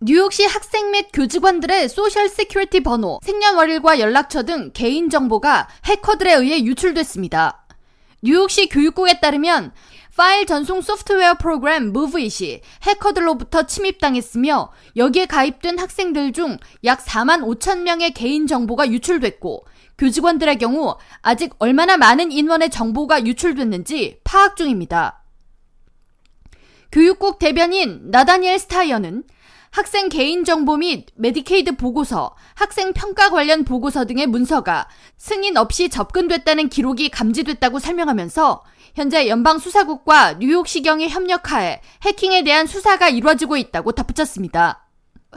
뉴욕시 학생 및 교직원들의 Social Security 번호, 생년월일과 연락처 등 개인 정보가 해커들에 의해 유출됐습니다. 뉴욕시 교육국에 따르면 파일 전송 소프트웨어 프로그램 무브잇이 해커들로부터 침입당했으며 여기에 가입된 학생들 중 약 4만 5천 명의 개인 정보가 유출됐고 교직원들의 경우 아직 얼마나 많은 인원의 정보가 유출됐는지 파악 중입니다. 교육국 대변인 나다니엘 스타이어는 학생 개인정보 및 메디케이드 보고서, 학생 평가 관련 보고서 등의 문서가 승인 없이 접근됐다는 기록이 감지됐다고 설명하면서 현재 연방수사국과 뉴욕시경의 협력하에 해킹에 대한 수사가 이루어지고 있다고 덧붙였습니다.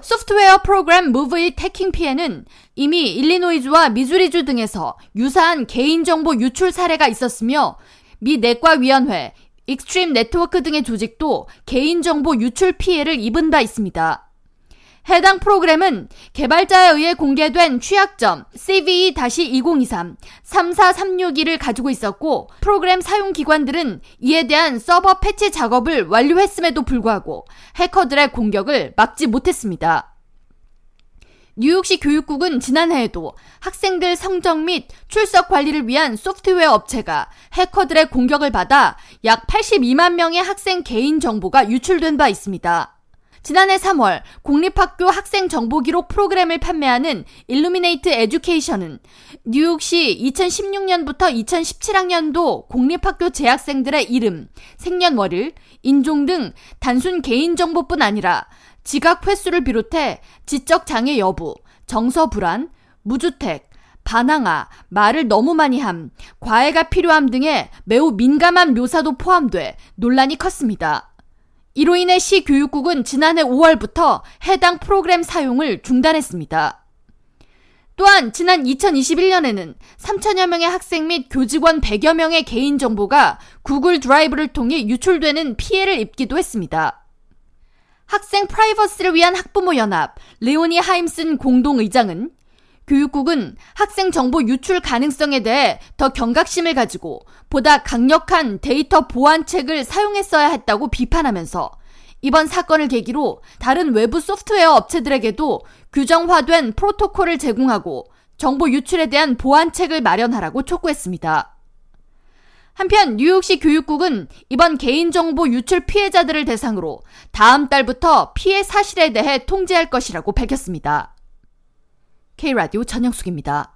소프트웨어 프로그램 무브잇의 해킹 피해는 이미 일리노이주와 미주리주 등에서 유사한 개인정보 유출 사례가 있었으며 미 내과위원회, 익스트림 네트워크 등의 조직도 개인정보 유출 피해를 입은 바 있습니다. 해당 프로그램은 개발자에 의해 공개된 취약점 CVE-2023 34362를 가지고 있었고 프로그램 사용 기관들은 이에 대한 서버 패치 작업을 완료했음에도 불구하고 해커들의 공격을 막지 못했습니다. 뉴욕시 교육국은 지난해에도 학생들 성적 및 출석 관리를 위한 소프트웨어 업체가 해커들의 공격을 받아 약 82만 명의 학생 개인 정보가 유출된 바 있습니다. 지난해 3월 공립학교 학생 정보 기록 프로그램을 판매하는 일루미네이트 에듀케이션은 뉴욕시 2016년부터 2017학년도 공립학교 재학생들의 이름, 생년월일, 인종 등 단순 개인정보뿐 아니라 지각 횟수를 비롯해 지적 장애 여부, 정서 불안, 무주택, 반항아, 말을 너무 많이 함, 과외가 필요함 등의 매우 민감한 묘사도 포함돼 논란이 컸습니다. 이로 인해 시 교육국은 지난해 5월부터 해당 프로그램 사용을 중단했습니다. 또한 지난 2021년에는 3천여 명의 학생 및 교직원 100여 명의 개인정보가 구글 드라이브를 통해 유출되는 피해를 입기도 했습니다. 학생 프라이버시를 위한 학부모 연합 레오니 하임슨 공동 의장은 교육국은 학생 정보 유출 가능성에 대해 더 경각심을 가지고 보다 강력한 데이터 보안책을 사용했어야 했다고 비판하면서 이번 사건을 계기로 다른 외부 소프트웨어 업체들에게도 규정화된 프로토콜을 제공하고 정보 유출에 대한 보안책을 마련하라고 촉구했습니다. 한편 뉴욕시 교육국은 이번 개인정보 유출 피해자들을 대상으로 다음 달부터 피해 사실에 대해 통지할 것이라고 밝혔습니다. K라디오 전영숙입니다.